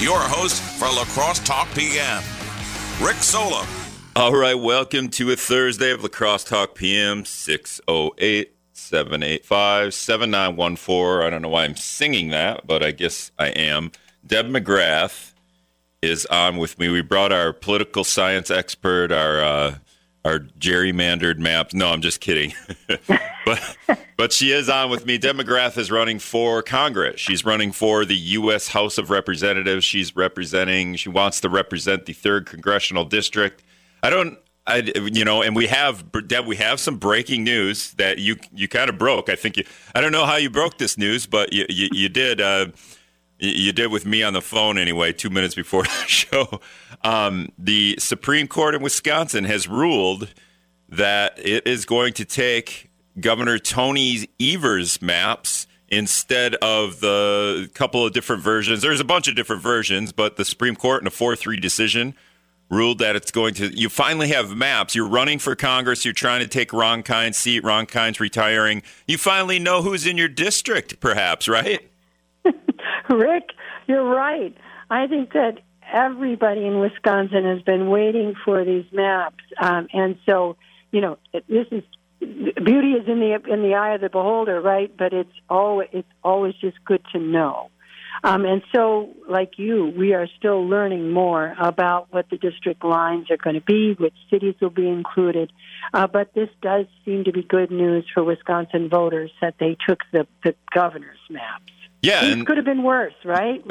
your host for La Crosse Talk PM, Rick Solem. All right, welcome to a Thursday of La Crosse Talk PM 608 785 7914. I don't know why I'm singing that, but I guess I am. Deb McGrath is on with me. We brought our political science expert, our uh, our gerrymandered maps. No, I'm just kidding. but but she is on with me. Deb McGrath is running for Congress. She's running for the U.S. House of Representatives. She's representing. She wants to represent the third congressional district. I don't. I, you know, and we have Deb. We have some breaking news that you you kind of broke. I think you. I don't know how you broke this news, but you you, you did. Uh, you did with me on the phone anyway, two minutes before the show. Um, the Supreme Court in Wisconsin has ruled that it is going to take Governor Tony Evers' maps instead of the couple of different versions. There's a bunch of different versions, but the Supreme Court in a 4 3 decision ruled that it's going to. You finally have maps. You're running for Congress. You're trying to take Ron Kind's seat. Ron Kind's retiring. You finally know who's in your district, perhaps, right? Rick, you're right. I think that everybody in Wisconsin has been waiting for these maps, um, and so you know this is beauty is in the in the eye of the beholder, right? But it's always it's always just good to know. Um, and so, like you, we are still learning more about what the district lines are going to be, which cities will be included. Uh, but this does seem to be good news for Wisconsin voters that they took the, the governor's maps. Yeah, it could have been worse, right?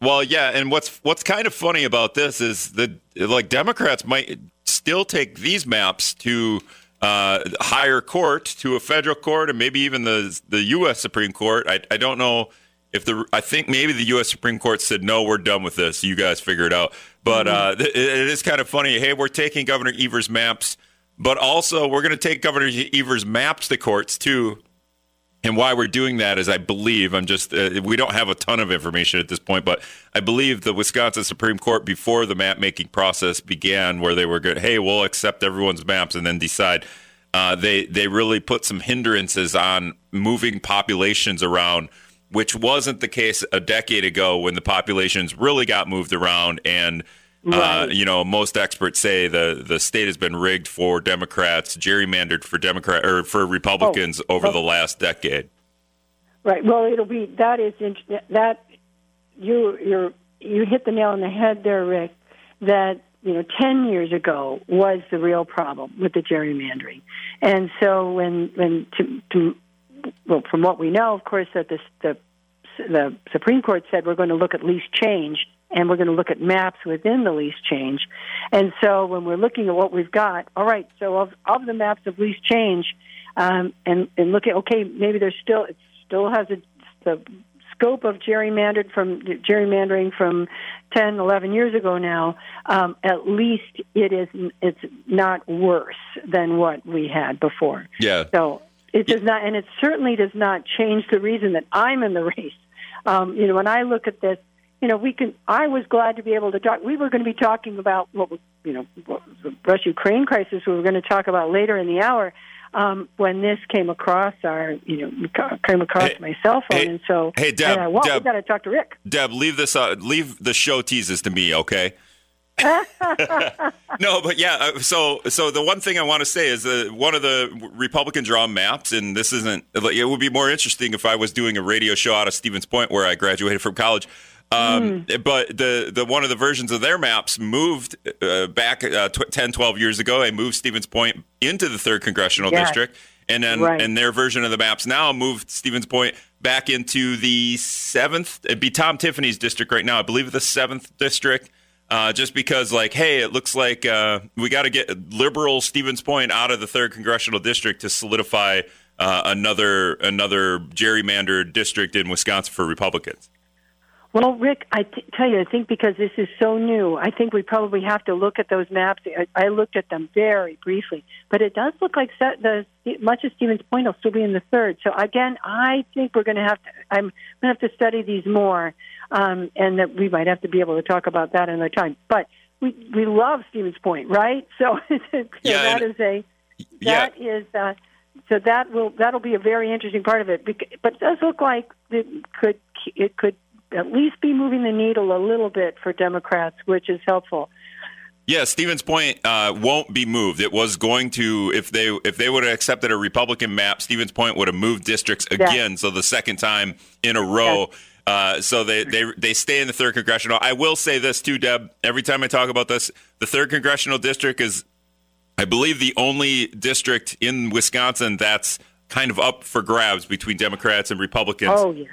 Well, yeah, and what's what's kind of funny about this is that like Democrats might still take these maps to uh, higher court, to a federal court, and maybe even the the U.S. Supreme Court. I, I don't know if the I think maybe the U.S. Supreme Court said no, we're done with this. You guys figure it out. But mm-hmm. uh, it, it is kind of funny. Hey, we're taking Governor Evers' maps, but also we're going to take Governor Evers' maps to courts too. And why we're doing that is, I believe, I'm just, uh, we don't have a ton of information at this point, but I believe the Wisconsin Supreme Court, before the map making process began, where they were good, hey, we'll accept everyone's maps and then decide. Uh, they they really put some hindrances on moving populations around, which wasn't the case a decade ago when the populations really got moved around and right. Uh, you know, most experts say the the state has been rigged for Democrats, gerrymandered for Democrat or for Republicans oh, over well, the last decade. Right. Well, it'll be that is that you you you hit the nail on the head there, Rick. That you know, ten years ago was the real problem with the gerrymandering, and so when when to, to well, from what we know, of course, that the the the Supreme Court said we're going to look at least change and we're going to look at maps within the least change. And so when we're looking at what we've got, all right, so of, of the maps of least change, um, and, and look at, okay, maybe there's still, it still has a, the scope of gerrymandered from gerrymandering from 10, 11 years ago now, um, at least it is, it's not worse than what we had before. Yeah. So it does not, and it certainly does not change the reason that I'm in the race. Um, you know, when I look at this, you know, we can. I was glad to be able to talk. We were going to be talking about what was, you know, the Russia-Ukraine crisis. We were going to talk about later in the hour um, when this came across our, you know, came across hey, my cell phone, hey, and so hey, Deb, uh, well, Deb, we got to talk to Rick. Deb, leave this. Uh, leave the show teases to me, okay? no, but yeah. Uh, so, so the one thing I want to say is that one of the Republican draw maps, and this isn't. It would be more interesting if I was doing a radio show out of Stevens Point, where I graduated from college. Um, mm. But the, the one of the versions of their maps moved uh, back uh, 10, 12 years ago. They moved Stevens Point into the third congressional yes. district, and then right. and their version of the maps now moved Stevens Point back into the seventh. It'd be Tom Tiffany's district right now. I believe the seventh district. Uh, just because, like, hey, it looks like uh, we got to get liberal Stevens Point out of the third congressional district to solidify uh, another another gerrymandered district in Wisconsin for Republicans. Well, Rick, I t- tell you, I think because this is so new, I think we probably have to look at those maps. I, I looked at them very briefly, but it does look like set the much of Stevens Point will still be in the third. So again, I think we're going to have to. I'm going to have to study these more, um, and that we might have to be able to talk about that another time. But we we love Stevens Point, right? So, so yeah, that is a that yeah. is. Uh, so that will that'll be a very interesting part of it. But it does look like it could it could at least be moving the needle a little bit for Democrats, which is helpful. Yeah, Stevens Point uh, won't be moved. It was going to if they if they would have accepted a Republican map, Stevens Point would have moved districts again. So the second time in a row. Uh, so they, they they stay in the third congressional. I will say this too, Deb. Every time I talk about this, the third congressional district is, I believe, the only district in Wisconsin that's kind of up for grabs between Democrats and Republicans. Oh yeah.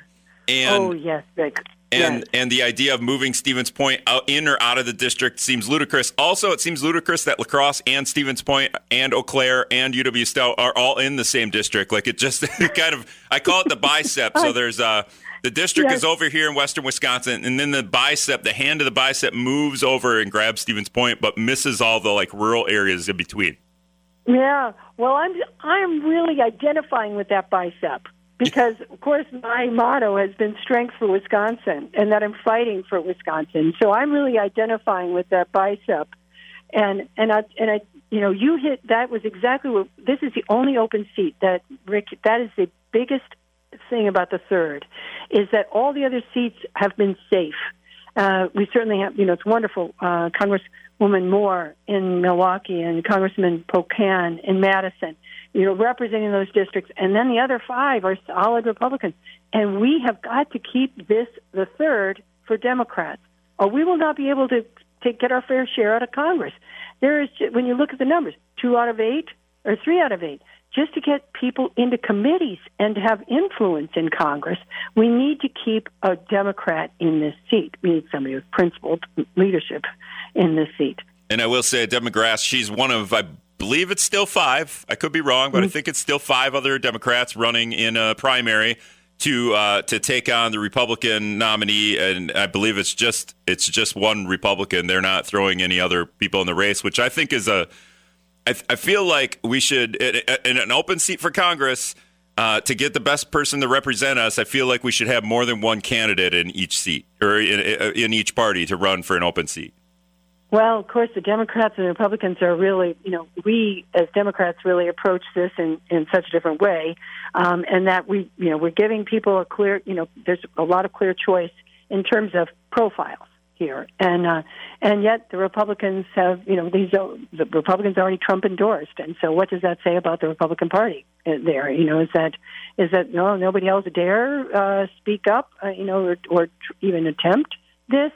And oh yes, Vic. and yes. and the idea of moving Stevens Point out in or out of the district seems ludicrous. Also, it seems ludicrous that La Crosse and Stevens Point and Eau Claire and UW Stout are all in the same district. Like it just kind of I call it the bicep. So there's uh the district Yes. is over here in western Wisconsin, and then the bicep, the hand of the bicep moves over and grabs Stevens Point, but misses all the like rural areas in between. Yeah. Well, I'm I'm really identifying with that bicep because, of course, my motto has been strength for Wisconsin, and that I'm fighting for Wisconsin. So I'm really identifying with that bicep, and and I and I you know you hit that was exactly what this is the only open seat that Rick that is the biggest thing about the third is that all the other seats have been safe. Uh, we certainly have, you know, it's wonderful. Uh, Congresswoman Moore in Milwaukee and Congressman Pocan in Madison, you know, representing those districts. And then the other five are solid Republicans. And we have got to keep this the third for Democrats, or we will not be able to, get our fair share out of Congress. There is, when you look at the numbers, two out of eight or three out of eight just to get people into committees and to have influence in Congress, we need to keep a Democrat in this seat. We need somebody with principled leadership in this seat. And I will say, Deb McGrath, she's one of, I believe it's still five. I could be wrong, but I think it's still five other Democrats running in a primary to uh, to take on the Republican nominee, and I believe it's just it's just one Republican. They're not throwing any other people in the race, which I think is a. I, I feel like we should in, in an open seat for Congress. Uh, to get the best person to represent us, I feel like we should have more than one candidate in each seat or in, in each party to run for an open seat. Well, of course, the Democrats and Republicans are really, you know, we as Democrats really approach this in, in such a different way, um, and that we, you know, we're giving people a clear, you know, there's a lot of clear choice in terms of profiles here, and uh, and yet the Republicans have, you know, these the Republicans are already Trump endorsed, and so what does that say about the Republican Party uh, there? You know, is that is that no nobody else dare uh, speak up, uh, you know, or, or even attempt this?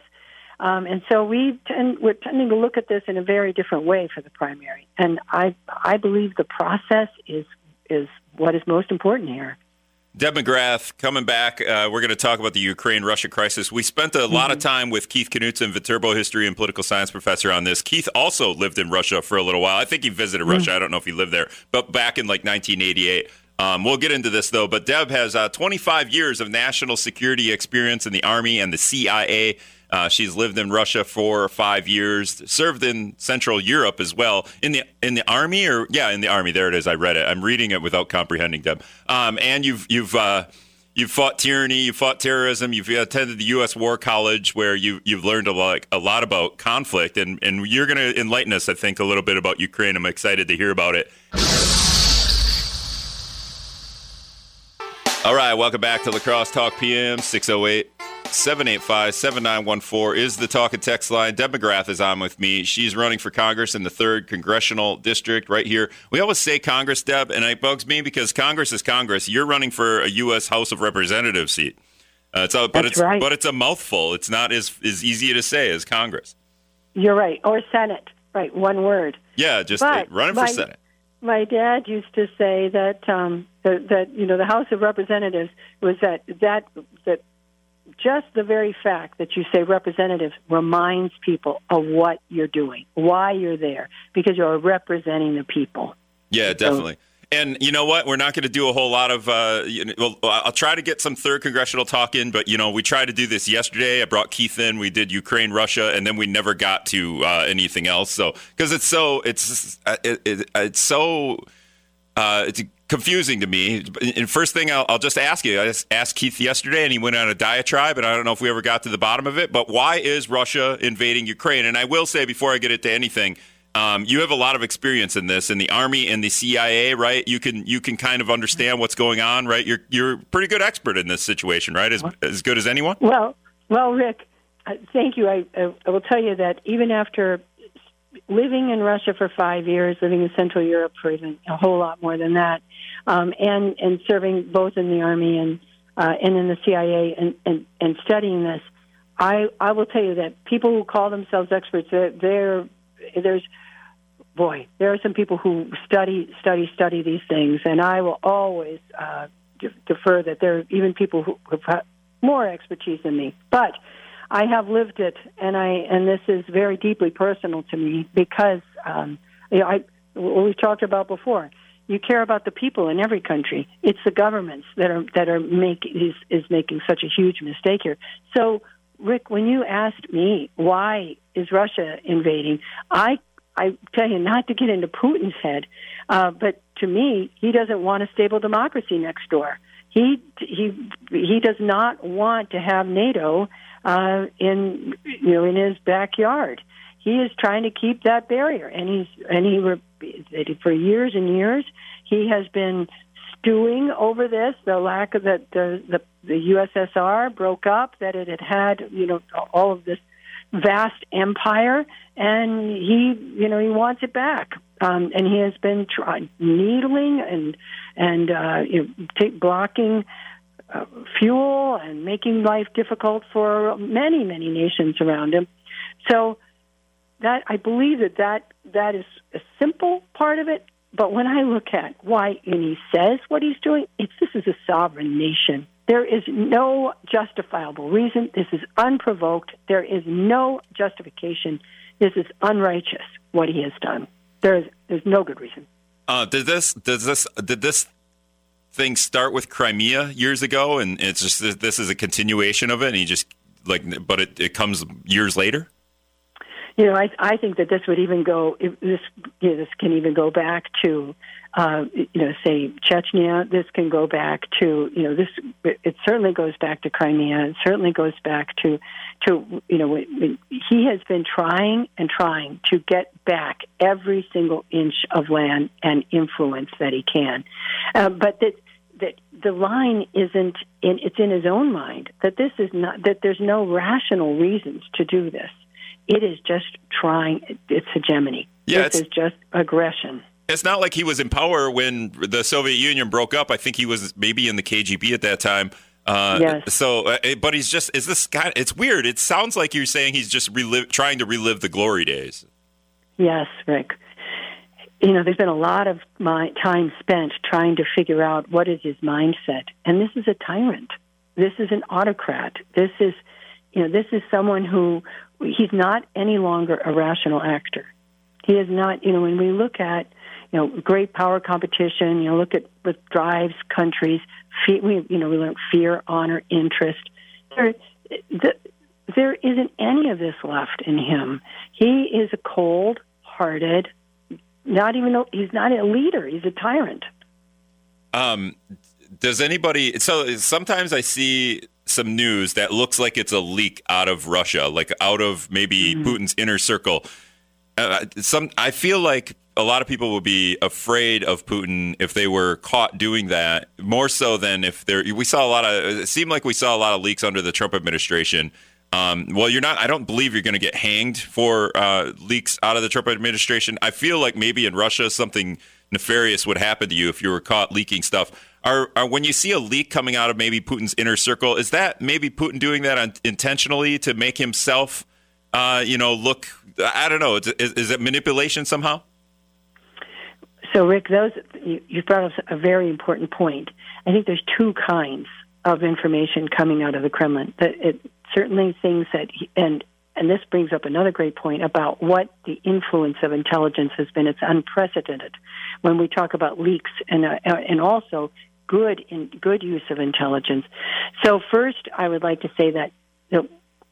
Um, and so we tend, we're tending to look at this in a very different way for the primary. And I I believe the process is is what is most important here. Deb McGrath coming back. Uh, we're going to talk about the Ukraine Russia crisis. We spent a lot of time with Keith Knutson, Viterbo history and political science professor, on this. Keith also lived in Russia for a little while. I think he visited Russia. I don't know if he lived there, but back in like 1988. Um, we'll get into this though. But Deb has uh, 25 years of national security experience in the Army and the CIA. Uh, she's lived in Russia for five years, served in Central Europe as well in the in the army or yeah in the army. There it is. I read it. I'm reading it without comprehending them. Um, and you've you've uh, you've fought tyranny, you've fought terrorism, you've attended the U.S. War College where you you've learned a lot a lot about conflict, and and you're going to enlighten us, I think, a little bit about Ukraine. I'm excited to hear about it. All right, welcome back to La Crosse Talk PM 608 785 7914 is the talk and text line. Deb McGrath is on with me. She's running for Congress in the 3rd Congressional District right here. We always say Congress, Deb, and it bugs me because Congress is Congress. You're running for a U.S. House of Representatives seat. Uh, it's a, but That's it's right. but it's a mouthful. It's not as, as easy to say as Congress. You're right, or Senate, right? One word. Yeah, just But running for Senate. My dad used to say that um, that, that you know the House of Representatives was that that that just the very fact that you say representative reminds people of what you're doing, why you're there, because you're representing the people. Yeah, definitely. And you know what? We're not going to do a whole lot of. Uh, you know, well, I'll try to get some third congressional talk in, but you know, we tried to do this yesterday. I brought Keith in. We did Ukraine, Russia, and then we never got to uh, anything else. So because it's so it's uh, it, it, it's so uh, it's confusing to me. And first thing, I'll, I'll just ask you. I just asked Keith yesterday, and he went on a diatribe, and I don't know if we ever got to the bottom of it. But why is Russia invading Ukraine? And I will say before I get into anything. Um, you have a lot of experience in this in the army and the CIA, right? You can you can kind of understand what's going on, right? You're you're a pretty good expert in this situation, right? As as good as anyone. Well, Well, Rick, thank you. I, I will tell you that even after living in Russia for five years, living in Central Europe for even a whole lot more than that, um, and and serving both in the army and uh, and in the CIA and, and and studying this, I I will tell you that people who call themselves experts, they're, they're there's boy, there are some people who study study study these things, and I will always uh, defer that there are even people who have more expertise than me, but I have lived it, and I and this is very deeply personal to me because um, you know I what we've talked about before. You care about the people in every country. It's the governments that are that are make is is making such a huge mistake here. So, Rick, when you asked me why is Russia invading, I I tell you not to get into Putin's head, uh, but to me, he doesn't want a stable democracy next door. He he he does not want to have NATO uh, in you know in his backyard. He is trying to keep that barrier, and he's and he for years and years he has been stewing over this. The lack of that the, the the USSR broke up, that it had had you know all of this vast empire, and he you know he wants it back. Um, and he has been trying needling and and uh, you know, take, blocking uh, fuel and making life difficult for many, many nations around him. So that I believe that that, that is a simple part of it. But when I look at why, and he says what he's doing, it's this is a sovereign nation. There is no justifiable reason. This is unprovoked. There is no justification. This is unrighteous what he has done. There is there's no good reason. Uh, did this does this did this things start with Crimea years ago, and it's just this is a continuation of it. And he just like, but it, it comes years later. You know, I I think that this would even go. This you know, this can even go back to, uh, you know, say Chechnya. This can go back to you know this. It certainly goes back to Crimea. It certainly goes back to to you know he has been trying and trying to get back every single inch of land and influence that he can, uh, but that that the line isn't in it's in his own mind that this is not that there's no rational reasons to do this it is just trying it's hegemony yeah, this is just aggression it's not like he was in power when the Soviet Union broke up. I think he was maybe in the KGB at that time. Uh, yes. So, uh, but he's just is this guy? It's weird. It sounds like you're saying he's just relive, trying to relive the glory days. Yes, Rick you know, there's been a lot of my time spent trying to figure out what is his mindset. And this is a tyrant. This is an autocrat. This is, you know, this is someone who he's not any longer a rational actor. He is not, you know, when we look at, you know, great power competition, you know, look at what drives countries, fear, we, you know, we learn fear, honor, interest. There, the, there isn't any of this left in him. He is a cold hearted, not even he's not a leader; he's a tyrant. Um, does anybody? So sometimes I see some news that looks like it's a leak out of Russia, like out of maybe mm-hmm. Putin's inner circle. Uh, some I feel like a lot of people would be afraid of Putin if they were caught doing that, more so than if there. We saw a lot of. It seemed like we saw a lot of leaks under the Trump administration um, well, you're not. I don't believe you're going to get hanged for uh, leaks out of the Trump administration. I feel like maybe in Russia something nefarious would happen to you if you were caught leaking stuff. Are, are when you see a leak coming out of maybe Putin's inner circle, is that maybe Putin doing that intentionally to make himself, uh, you know, look? I don't know. Is, is, it manipulation somehow? So, Rick, those you, you brought up a very important point. I think there's two kinds of information coming out of the Kremlin. That it, certainly things that he, and and this brings up another great point about what the influence of intelligence has been. It's unprecedented when we talk about leaks and uh, and also good in good use of intelligence. So first, I would like to say that you know,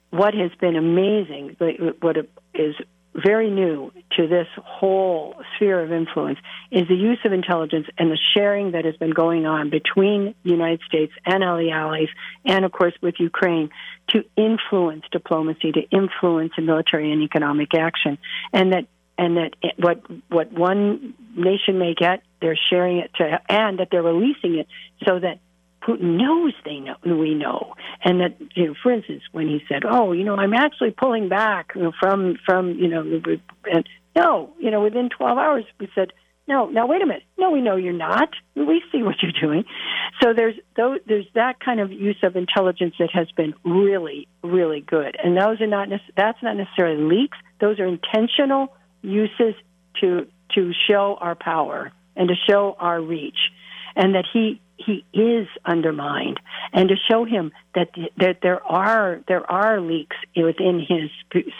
what has been amazing, what is very new to this whole sphere of influence is the use of intelligence and the sharing that has been going on between the United States and the allies, and of course with Ukraine, to influence diplomacy, to influence military and economic action, and that and that what what one nation may get, they're sharing it to, and that they're releasing it so that Putin knows they know we know, and that you know, for instance, when he said, "Oh, you know, I'm actually pulling back from from you know," and no, you know, within 12 hours, we said, "No, now wait a minute, no, we know you're not. We see what you're doing." So there's there's that kind of use of intelligence that has been really really good, and those are not that's not necessarily leaks; those are intentional uses to to show our power and to show our reach, and that he he is undermined, and to show him that that there are there are leaks within his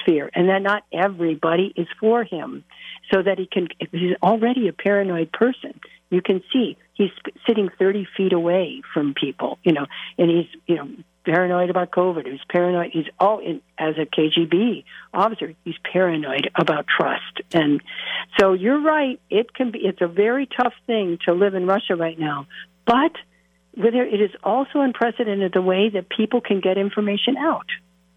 sphere, and that not everybody is for him, so that he can. He's already a paranoid person. You can see he's sitting thirty feet away from people, you know, and he's you know paranoid about COVID. He's paranoid. He's oh, all in, as a KGB officer. He's paranoid about trust, and so you're right. It can be. It's a very tough thing to live in Russia right now, but whether it is also unprecedented the way that people can get information out,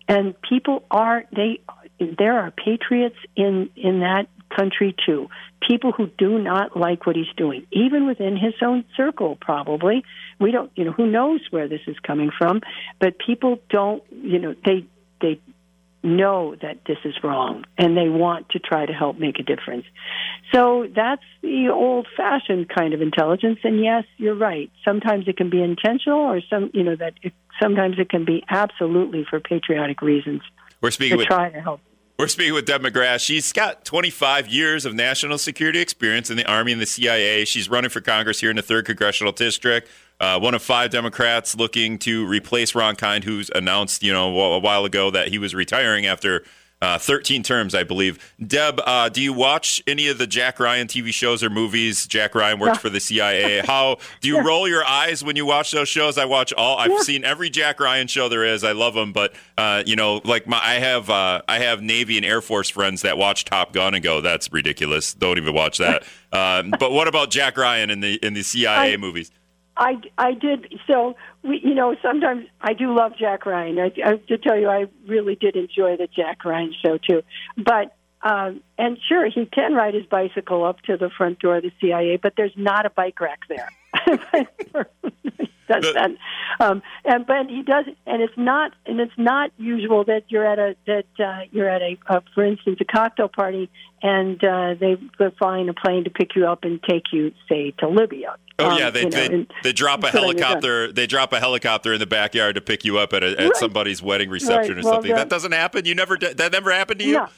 and people are they. There are patriots in in that country too. People who do not like what he's doing, even within his own circle, probably. We don't, you know, who knows where this is coming from, but people don't, you know, they they know that this is wrong and they want to try to help make a difference. So that's the old fashioned kind of intelligence. And yes, you're right. Sometimes it can be intentional or some, you know, that it, sometimes it can be absolutely for patriotic reasons. We're speaking to with, try to help. We're speaking with Deb McGrath. She's got 25 years of national security experience in the Army and the CIA. She's running for Congress here in the 3rd Congressional District. Uh, one of five Democrats looking to replace Ron Kind, who's announced, you know, a while ago that he was retiring after uh, 13 terms, I believe. Deb, uh, do you watch any of the Jack Ryan TV shows or movies? Jack Ryan worked yeah. for the CIA. How do you yeah. roll your eyes when you watch those shows? I watch all. I've yeah. seen every Jack Ryan show there is. I love them, but uh, you know, like my, I have, uh, I have Navy and Air Force friends that watch Top Gun and go, "That's ridiculous. Don't even watch that." Um, but what about Jack Ryan in the in the CIA I, movies? I, I did so we you know sometimes I do love Jack Ryan. I, I to tell you I really did enjoy the Jack Ryan show too. But um, and sure he can ride his bicycle up to the front door of the CIA, but there's not a bike rack there. does that. Um, and but he does, and it's not, and it's not usual that you're at a that uh, you're at a, uh, for instance, a cocktail party, and uh, they they're flying a plane to pick you up and take you, say, to Libya. Oh um, yeah, they they, know, they drop a helicopter. They drop a helicopter in the backyard to pick you up at a, at right. somebody's wedding reception right. or something. That doesn't happen. You never that never happened to you. No.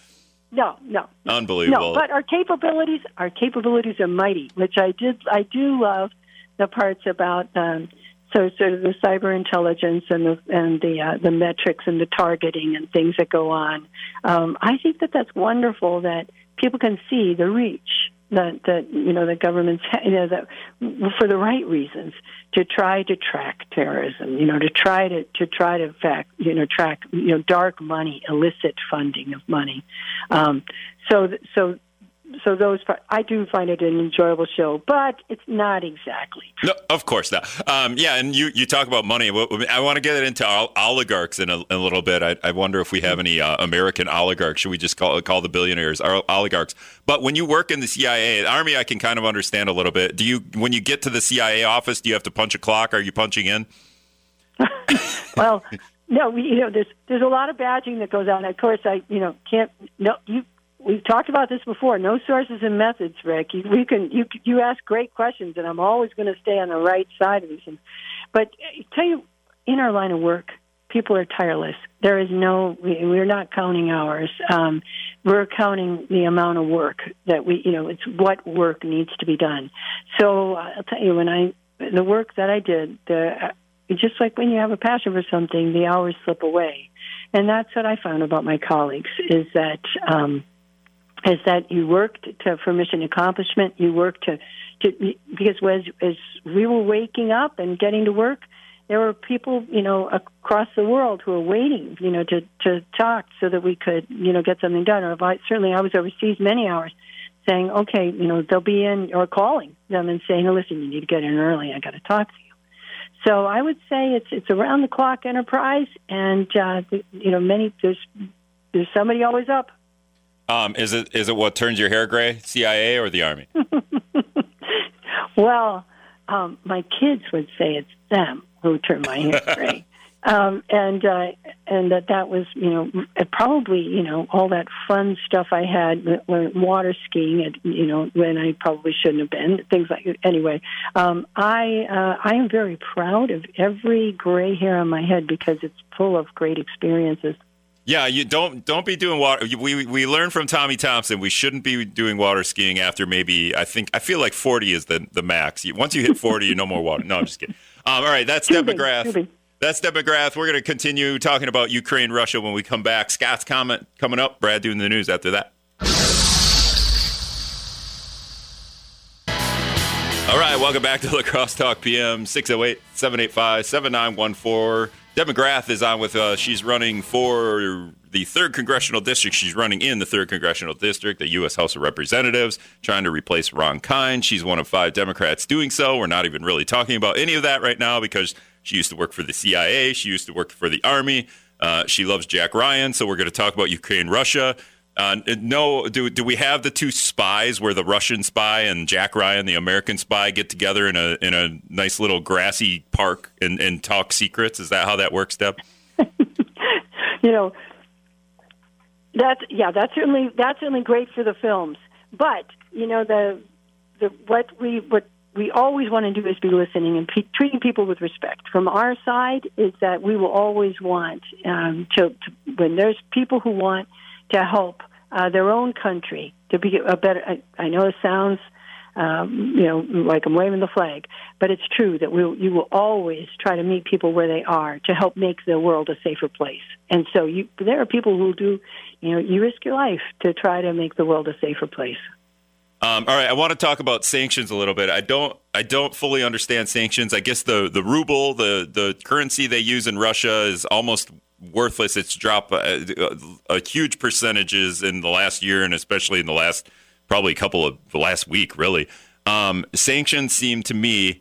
No, no, unbelievable. No, but our capabilities, our capabilities are mighty, which I did, I do love the parts about um, so sort of the cyber intelligence and the and the uh, the metrics and the targeting and things that go on. Um, I think that that's wonderful that people can see the reach that that you know the government's you know that for the right reasons to try to track terrorism. You know to try to to try to fact you know track you know dark money, illicit funding of money. Um, so so so those I do find it an enjoyable show, but it's not exactly. True. No, of course not. Um, yeah, and you, you talk about money. I want to get into oligarchs in a, in a little bit. I, I, wonder if we have any uh, American oligarchs. Should we just call call the billionaires oligarchs? But when you work in the CIA, the Army, I can kind of understand a little bit. Do you when you get to the CIA office, do you have to punch a clock? Are you punching in? well, no, we, you know, there's there's a lot of badging that goes on. Of course, I you know can't no you we've talked about this before. No sources and methods, Rick. You, we can you you ask great questions, and I'm always going to stay on the right side of things. But I uh, tell you, in our line of work, people are tireless. There is no we, we're not counting hours. Um, we're counting the amount of work that we you know it's what work needs to be done. So uh, I'll tell you when I the work that I did the. Uh, just like when you have a passion for something, the hours slip away. And that's what I found about my colleagues is that um, is that you worked to, for mission accomplishment. You worked to, to because as, as we were waking up and getting to work, there were people, you know, across the world who were waiting, you know, to to talk so that we could, you know, get something done. Or I, certainly, I was overseas many hours, saying, okay, you know, they'll be in or calling them and saying, listen, you need to get in early. I got to talk to you. So I would say it's it's around the clock enterprise, and uh, you know, many there's there's somebody always up. Um, is it is it what turns your hair gray, CIA or the Army? well, um, my kids would say it's them. who turned my hair gray. Um, and uh, and that that was you know probably you know all that fun stuff I had when water skiing at you know when I probably shouldn't have been things like anyway um, I uh, I am very proud of every gray hair on my head because it's full of great experiences. Yeah, you don't don't be doing water. We we learned from Tommy Thompson we shouldn't be doing water skiing after maybe I think I feel like forty is the the max. Once you hit forty, you no more water. No, I'm just kidding. Um, all right, that's Deb McGrath. That's Deb McGrath. We're going to continue talking about Ukraine, Russia when we come back. Scott's comment coming up. Brad doing the news after that. All right, welcome back to La Crosse Talk PM 608 785 7914. Deb McGrath is on with us. She's running for the third congressional district. She's running in the third congressional district, the U.S. House of Representatives, trying to replace Ron Kind. She's one of five Democrats doing so. We're not even really talking about any of that right now because she used to work for the CIA. She used to work for the Army. Uh, she loves Jack Ryan. So we're going to talk about Ukraine, Russia. Uh, no, do do we have the two spies where the Russian spy and Jack Ryan, the American spy, get together in a in a nice little grassy park and, and talk secrets? Is that how that works, Deb? you know, that's yeah, that's certainly that's certainly great for the films. But you know the the what we what we always want to do is be listening and pe- treating people with respect. From our side, is that we will always want um, to, to when there's people who want to help uh, their own country to be a better. I, I know it sounds, um, you know, like I'm waving the flag, but it's true that we you will always try to meet people where they are to help make the world a safer place. And so you, there are people who do, you know, you risk your life to try to make the world a safer place. Um, all right, I want to talk about sanctions a little bit. I don't, I don't fully understand sanctions. I guess the the ruble, the the currency they use in Russia, is almost worthless. It's dropped a, a, a huge percentages in the last year, and especially in the last probably couple of the last week, really. Um, sanctions seem to me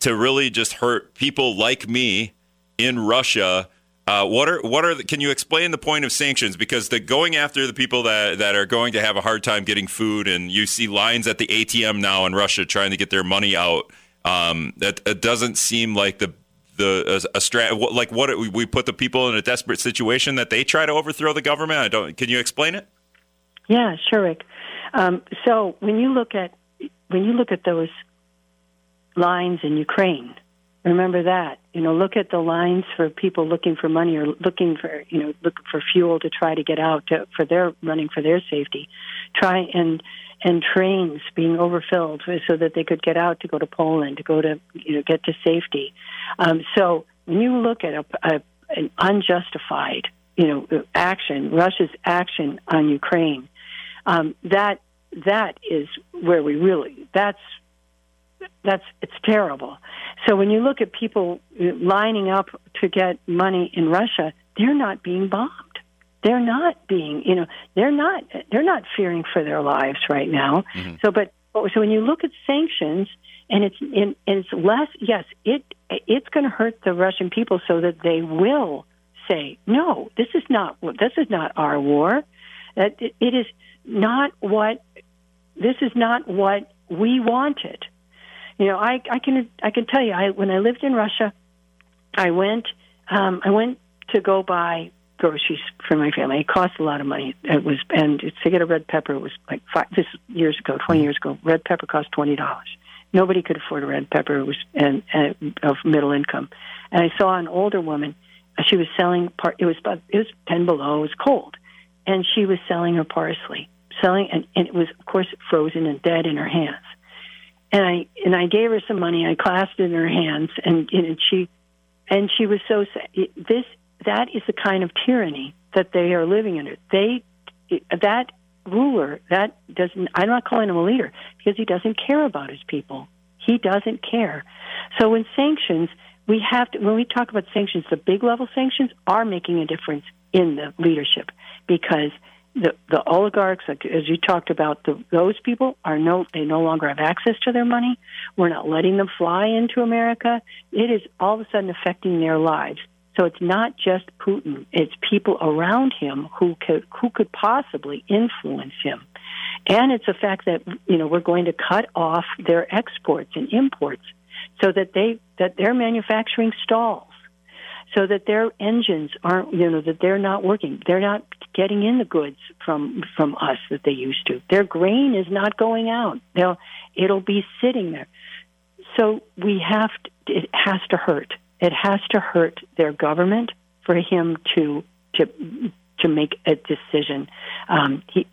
to really just hurt people like me in Russia uh, what are what are the, can you explain the point of sanctions? Because the going after the people that that are going to have a hard time getting food, and you see lines at the ATM now in Russia trying to get their money out. Um, that it doesn't seem like the the a, a strat like what we put the people in a desperate situation that they try to overthrow the government. I don't. Can you explain it? Yeah, sure, Rick. Um, so when you look at when you look at those lines in Ukraine, Remember that. You know, look at the lines for people looking for money or looking for, you know, look for fuel to try to get out to, for their running for their safety. Try and and trains being overfilled so that they could get out to go to Poland to go to you know get to safety. Um, so when you look at a, a, an unjustified you know action, Russia's action on Ukraine, um, that that is where we really that's that's it's terrible. So when you look at people lining up to get money in Russia, they're not being bombed. They're not being, you know, they're not they're not fearing for their lives right now. Mm-hmm. So, but so when you look at sanctions, and it's and it's less. Yes, it it's going to hurt the Russian people so that they will say, no, this is not this is not our war. That it is not what this is not what we wanted. You know, I I can I can tell you, I when I lived in Russia, I went um, I went to go buy groceries for my family. It cost a lot of money. It was and to get a red pepper it was like five this years ago, twenty years ago. Red pepper cost twenty dollars. Nobody could afford a red pepper. It was and, and of middle income. And I saw an older woman. Uh, she was selling part. It was about it was ten below. It was cold, and she was selling her parsley, selling and, and it was of course frozen and dead in her hands and I and I gave her some money. I clasped it in her hands, and and she and she was so sad. this that is the kind of tyranny that they are living under. They that ruler that doesn't. I'm not calling him a leader because he doesn't care about his people. He doesn't care. So when sanctions, we have to when we talk about sanctions, the big level sanctions are making a difference in the leadership because the the oligarchs, as you talked about, the, those people are no they no longer have access to their money. We're not letting them fly into America. It is all of a sudden affecting their lives. So it's not just Putin; it's people around him who could who could possibly influence him. And it's a fact that you know we're going to cut off their exports and imports. so that they that their manufacturing stalls, so that their engines aren't you know that they're not working. They're not getting in the goods from from us that they used to. Their grain is not going out. They'll it'll be sitting there. So we have to, it has to hurt. It has to hurt their government for him to to to make a decision. Um, he,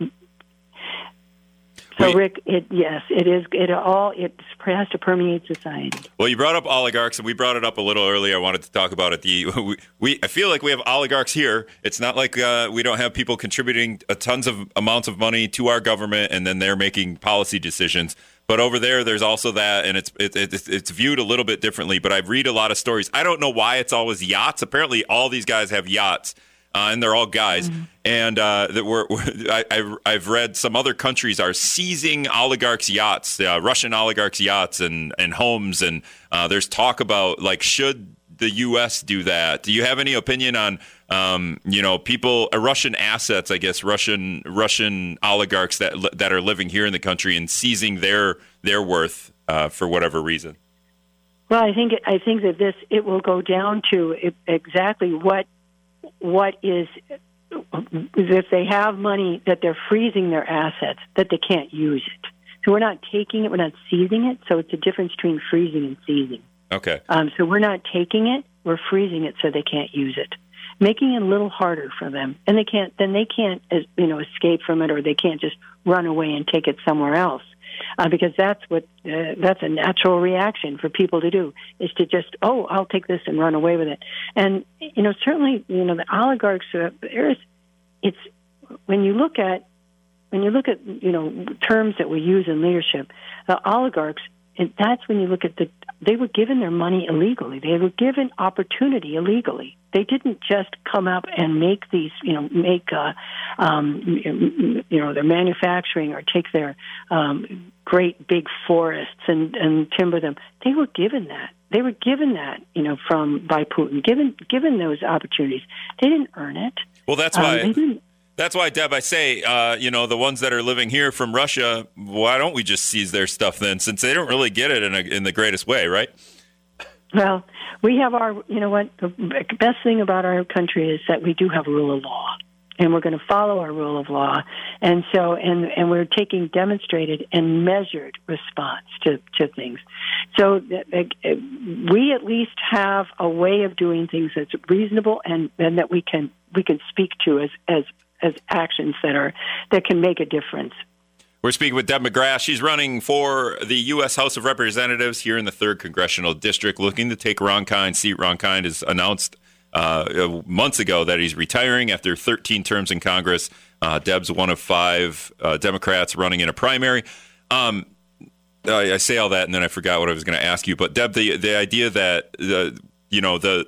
so, Wait. Rick, it, yes, it is. It all it has to permeate society. Well, you brought up oligarchs, and we brought it up a little earlier. I wanted to talk about it. The we, we I feel like we have oligarchs here. It's not like uh, we don't have people contributing a tons of amounts of money to our government, and then they're making policy decisions. But over there, there's also that, and it's it, it, it's viewed a little bit differently. But I read a lot of stories. I don't know why it's always yachts. Apparently, all these guys have yachts uh, and they're all guys. Mm-hmm. And uh, that we're, I, have read some other countries are seizing oligarchs' yachts, uh, Russian oligarchs' yachts and, and homes. And uh, there's talk about like, should the U.S. do that? Do you have any opinion on, um, you know, people, uh, Russian assets, I guess, Russian Russian oligarchs that that are living here in the country and seizing their their worth uh, for whatever reason? Well, I think I think that this it will go down to exactly what what is if they have money that they're freezing their assets that they can't use it. So we're not taking it, we're not seizing it. So it's a difference between freezing and seizing. Okay. Um, so we're not taking it, we're freezing it so they can't use it, making it a little harder for them, and they can't. Then they can't, you know, escape from it, or they can't just run away and take it somewhere else uh, because that's what uh, that's a natural reaction for people to do is to just oh I'll take this and run away with it. And you know certainly you know the oligarchs uh, there's it's when you look at when you look at you know terms that we use in leadership, the oligarchs and that's when you look at the they were given their money illegally. They were given opportunity illegally. They didn't just come up and make these you know make uh um you know their manufacturing or take their um great big forests and and timber them. They were given that. They were given that you know from by putin given given those opportunities. They didn't earn it. Well that's why. um, why that's why, Deb, I say, uh, you know, the ones that are living here from Russia, why don't we just seize their stuff then, since they don't really get it in, a, in the greatest way, right? Well, we have our, you know what, the best thing about our country is that we do have rule of law. And we're going to follow our rule of law, and so and and we're taking demonstrated and measured response to to things. So we at least have a way of doing things that's reasonable and and that we can we can speak to as as as actions that are that can make a difference. We're speaking with Deb McGrath. She's running for the U.S. House of Representatives here in the third congressional district, looking to take Ron Kind's seat. Ron Kind has announced uh, months ago that he's retiring after 13 terms in Congress. Uh, Deb's one of five uh, Democrats running in a primary. Um, I, I, say all that and then I forgot what I was going to ask you. But Deb, the the idea that the you know the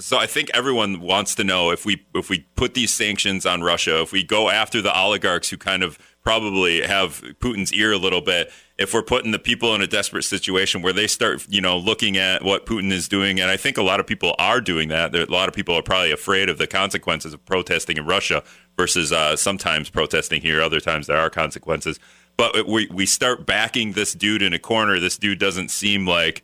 so I think everyone wants to know if we if we put these sanctions on Russia, if we go after the oligarchs who kind of probably have Putin's ear a little bit, if we're putting the people in a desperate situation where they start, you know, looking at what Putin is doing, and I think a lot of people are doing that. A lot of people are probably afraid of the consequences of protesting in Russia versus uh, sometimes protesting here. Other times there are consequences, but we we start backing this dude in a corner. This dude doesn't seem like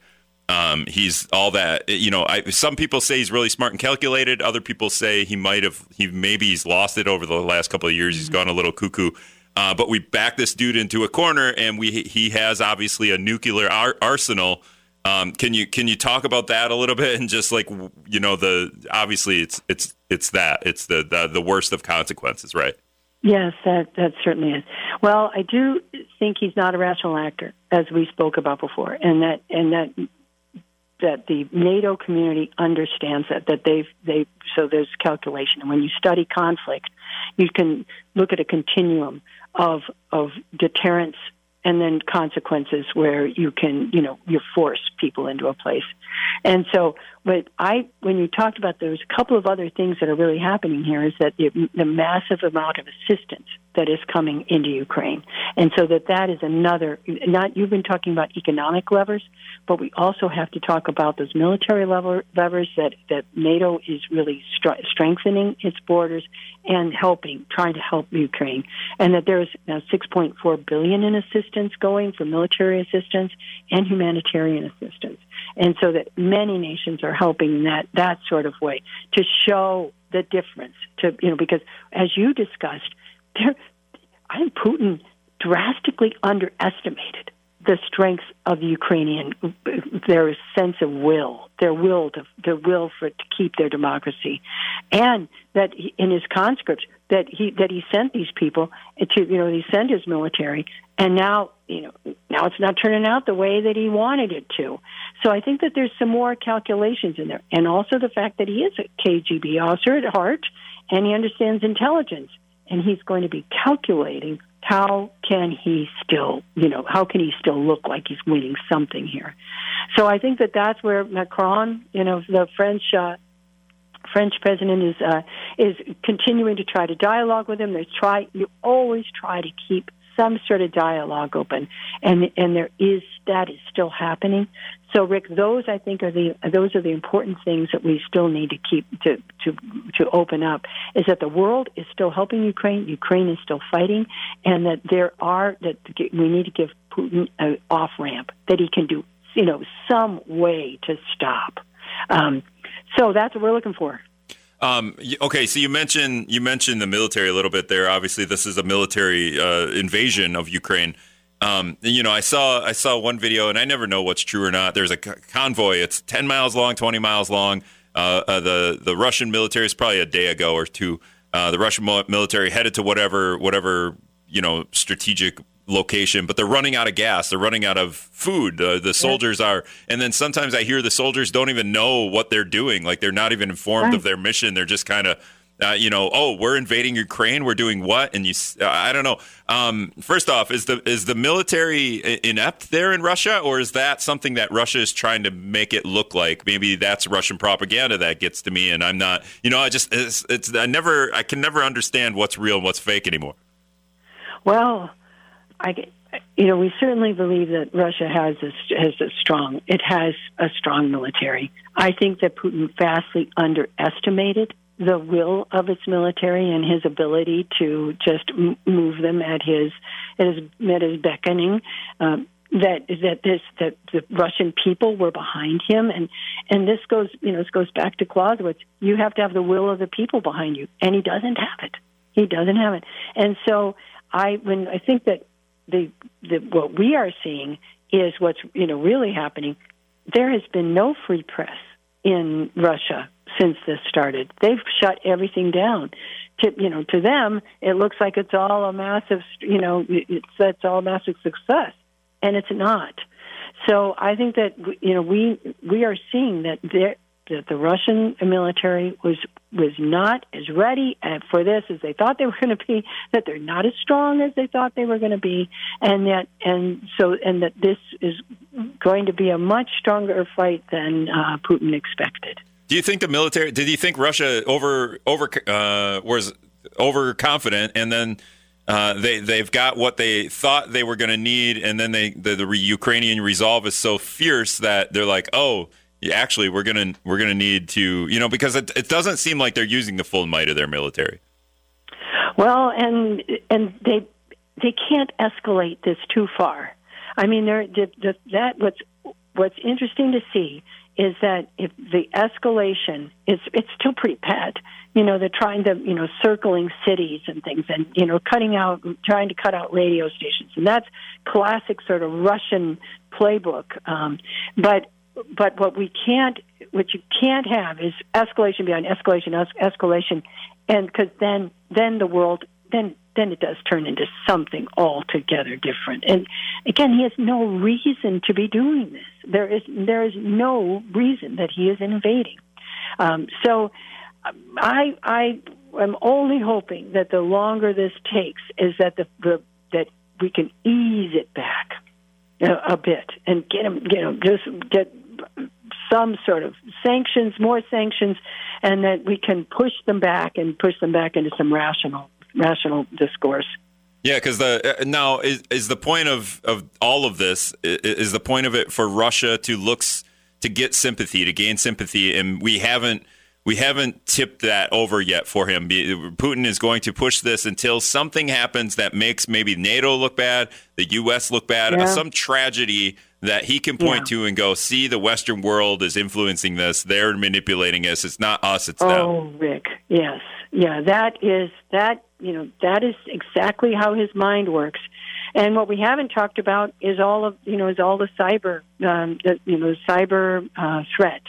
um, he's all that. You know, I, some people say he's really smart and calculated. Other people say he might have. He maybe he's lost it over the last couple of years. Mm-hmm. He's gone a little cuckoo. Uh, but we back this dude into a corner, and we he has obviously a nuclear ar- arsenal. Um, can you can you talk about that a little bit and just like you know the obviously it's it's it's that it's the the, the worst of consequences, right? Yes, that that certainly is. Well, I do think he's not a rational actor, as we spoke about before, and that and that that the NATO community understands that that they've they so there's calculation. And when you study conflict you can look at a continuum of of deterrence and then consequences where you can you know you force people into a place. And so but i when you talked about there's a couple of other things that are really happening here is that the, the massive amount of assistance that is coming into Ukraine. And so that that is another, not, you've been talking about economic levers, but we also have to talk about those military lever, levers that, that NATO is really str- strengthening its borders and helping, trying to help Ukraine. And that there's now 6.4 billion in assistance going for military assistance and humanitarian assistance. And so that many nations are helping in that, that sort of way to show the difference to, you know, because as you discussed, I think Putin drastically underestimated the strength of the Ukrainian, their sense of will, their will to their will for to keep their democracy, and that he, in his conscripts that he that he sent these people to you know he sent his military, and now you know now it's not turning out the way that he wanted it to. So I think that there's some more calculations in there, and also the fact that he is a KGB officer at heart, and he understands intelligence and he's going to be calculating how can he still, you know, how can he still look like he's winning something here? So I think that that's where Macron, you know, the French uh, French president is uh, is continuing to try to dialogue with him. They try you always try to keep some sort of dialogue open, and and there is that is still happening. So, Rick, those I think are the those are the important things that we still need to keep to to to open up. Is that the world is still helping Ukraine, Ukraine is still fighting, and that there are that we need to give Putin an off ramp that he can do, you know, some way to stop. Um, so that's what we're looking for. Um, okay, so you mentioned you mentioned the military a little bit there. Obviously, this is a military uh, invasion of Ukraine. Um, you know, I saw I saw one video, and I never know what's true or not. There's a convoy. It's 10 miles long, 20 miles long. Uh, uh, the the Russian military is probably a day ago or two. Uh, the Russian military headed to whatever whatever you know strategic location, but they're running out of gas. They're running out of food. Uh, the soldiers are, and then sometimes I hear the soldiers don't even know what they're doing. Like they're not even informed right. of their mission. They're just kind of. Uh, you know, oh, we're invading Ukraine. We're doing what? And you, uh, I don't know. Um, first off, is the is the military inept there in Russia, or is that something that Russia is trying to make it look like? Maybe that's Russian propaganda that gets to me, and I'm not. You know, I just it's, it's I never I can never understand what's real and what's fake anymore. Well, I, you know, we certainly believe that Russia has a, has a strong, it has a strong military. I think that Putin vastly underestimated the will of its military and his ability to just move them at his at his, at his beckoning. Um, that that this that the Russian people were behind him, and and this goes you know this goes back to Clausewitz. You have to have the will of the people behind you, and he doesn't have it. He doesn't have it, and so I when I think that the, the what we are seeing is what's you know really happening. There has been no free press in Russia since this started. They've shut everything down. To you know, to them, it looks like it's all a massive you know it's that's all massive success, and it's not. So I think that you know we we are seeing that there that the Russian military was was not as ready for this as they thought they were going to be. That they're not as strong as they thought they were going to be, and that and so and that this is going to be a much stronger fight than uh, Putin expected. Do you think the military? Did you think Russia over over uh, was overconfident, and then? Uh, they they've got what they thought they were going to need, and then they the, the Ukrainian resolve is so fierce that they're like, oh, actually we're gonna we're gonna need to you know because it, it doesn't seem like they're using the full might of their military. Well, and and they they can't escalate this too far. I mean, they're, that what's what's interesting to see is that if the escalation is it's still pretty bad. You know, they're trying to you know circling cities and things, and you know cutting out trying to cut out radio stations, and that's classic sort of Russian playbook. Um, but but what we can't, what you can't have is escalation beyond escalation, es- escalation, and because then, then the world, then, then it does turn into something altogether different. And again, he has no reason to be doing this. There is, there is no reason that he is invading. Um, so, I, I am only hoping that the longer this takes, is that the, the that we can ease it back a, a bit and get him, you know, just get some sort of sanctions, more sanctions, and that we can push them back and push them back into some rational rational discourse. Yeah, because the uh, now is is the point of of all of this is the point of it for Russia to looks to get sympathy to gain sympathy, and we haven't we haven't tipped that over yet for him. Putin is going to push this until something happens that makes maybe NATO look bad, the U.S. look bad, yeah. some tragedy that he can point yeah. to and go, see, the Western world is influencing this. They're manipulating us. It's not us. It's oh, them. Oh, Rick, yes, yeah, that is that. You know, that is exactly how his mind works. And what we haven't talked about is all of you know is all the cyber, um, the, you know, cyber uh, threat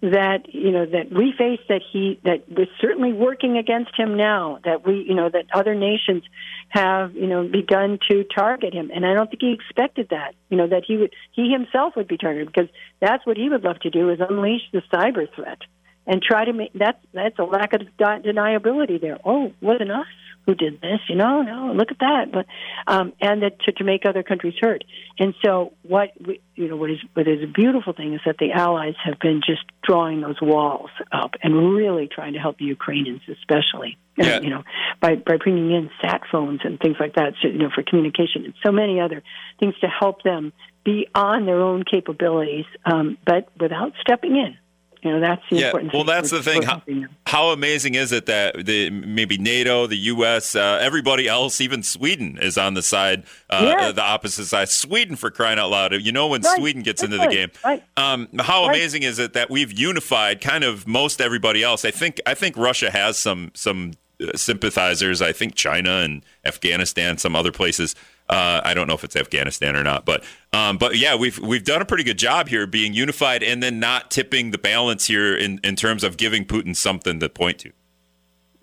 that you know that we face that he that was certainly working against him now that we you know that other nations have you know begun to target him. And I don't think he expected that you know that he would he himself would be targeted because that's what he would love to do is unleash the cyber threat and try to make that's that's a lack of deniability there. Oh wasn't us who did this, you know, no, look at that, but um, and that to, to make other countries hurt. And so, what we, you know, what is what is a beautiful thing is that the Allies have been just drawing those walls up and really trying to help the Ukrainians, especially, yeah. you know, by by bringing in sat phones and things like that, so, you know, for communication and so many other things to help them beyond their own capabilities, um, but without stepping in. You know, that's the yeah. important. Well, that's the thing. How, how, amazing is it that the maybe NATO, the U.S., uh, everybody else, even Sweden, is on the side, uh, yes. the opposite side. Sweden, for crying out loud! You know, when right. Sweden gets that's into right. the game, right. um, how amazing is it that we've unified kind of most everybody else? I think I think Russia has some some uh, sympathizers. I think China and Afghanistan, some other places. Uh, I don't know if it's Afghanistan or not, but um, but yeah, we've we've done a pretty good job here being unified and then not tipping the balance here in, in terms of giving Putin something to point to.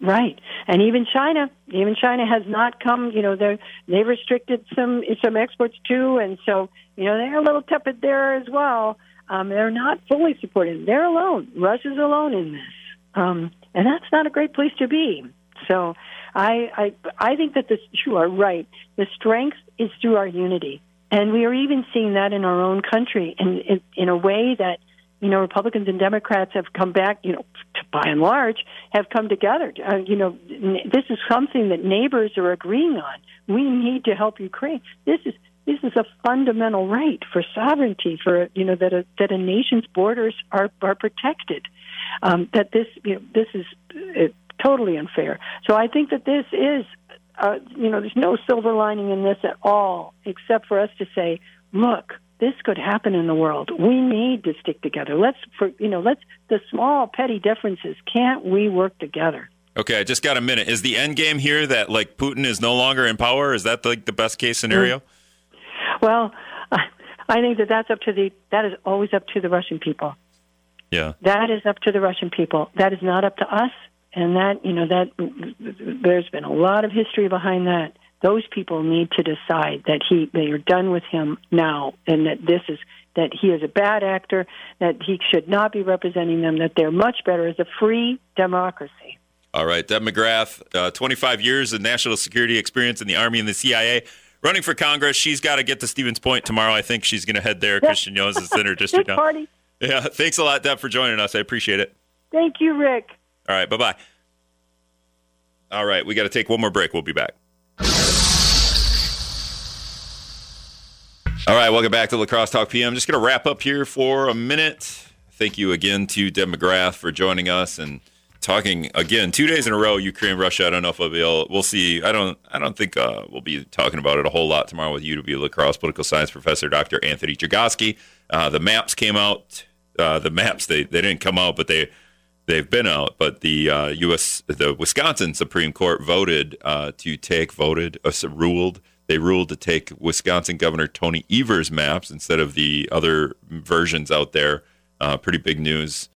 Right, and even China, even China has not come. You know, they they've restricted some some exports too, and so you know they're a little tepid there as well. Um, they're not fully supported. They're alone. Russia's alone in this, um, and that's not a great place to be. So I, I, I think that this, you are right. The strength is through our unity. And we are even seeing that in our own country in, in, in a way that, you know, Republicans and Democrats have come back, you know, to, by and large, have come together. Uh, you know, this is something that neighbors are agreeing on. We need to help Ukraine. This is this is a fundamental right for sovereignty, for you know that a that a nation's borders are are protected. Um, that this you know this is uh, totally unfair. So I think that this is, uh, you know, there's no silver lining in this at all, except for us to say, look, this could happen in the world. We need to stick together. Let's, for you know, let's the small petty differences. Can't we work together? Okay, I just got a minute. Is the end game here that like Putin is no longer in power? Is that like the best case scenario? Well, I think that that's up to the that is always up to the Russian people. Yeah, that is up to the Russian people. That is not up to us and that you know that there's been a lot of history behind that. Those people need to decide that he they are done with him now and that this is that he is a bad actor that he should not be representing them that they're much better as a free democracy. All right. Deb mcgrath uh, 25 years of national security experience in the army and the cia running for congress. She's got to get to stevens point tomorrow. I think she's going to head there. Because she knows it's in her district party. yeah. Thanks a lot deb for joining us. I appreciate it. Thank you rick all right, bye bye. All right, we got to take one more break. We'll be back. All right, welcome back to La Crosse Talk PM. Just going to wrap up here for a minute. Thank you again to Deb McGrath for joining us and talking again two days in a row. Ukraine, Russia. I don't know if we'll be able, we'll see. I don't. I don't think uh, we'll be talking about it a whole lot tomorrow with UW La Crosse political science professor Dr. Anthony Chergosky. Uh, the maps came out. Uh, the maps they they didn't come out, but they they've been out, but the uh, U.S. the Wisconsin Supreme Court voted uh, to take voted uh, ruled they ruled to take Wisconsin Governor Tony Evers maps instead of the other versions out there. Uh, pretty big news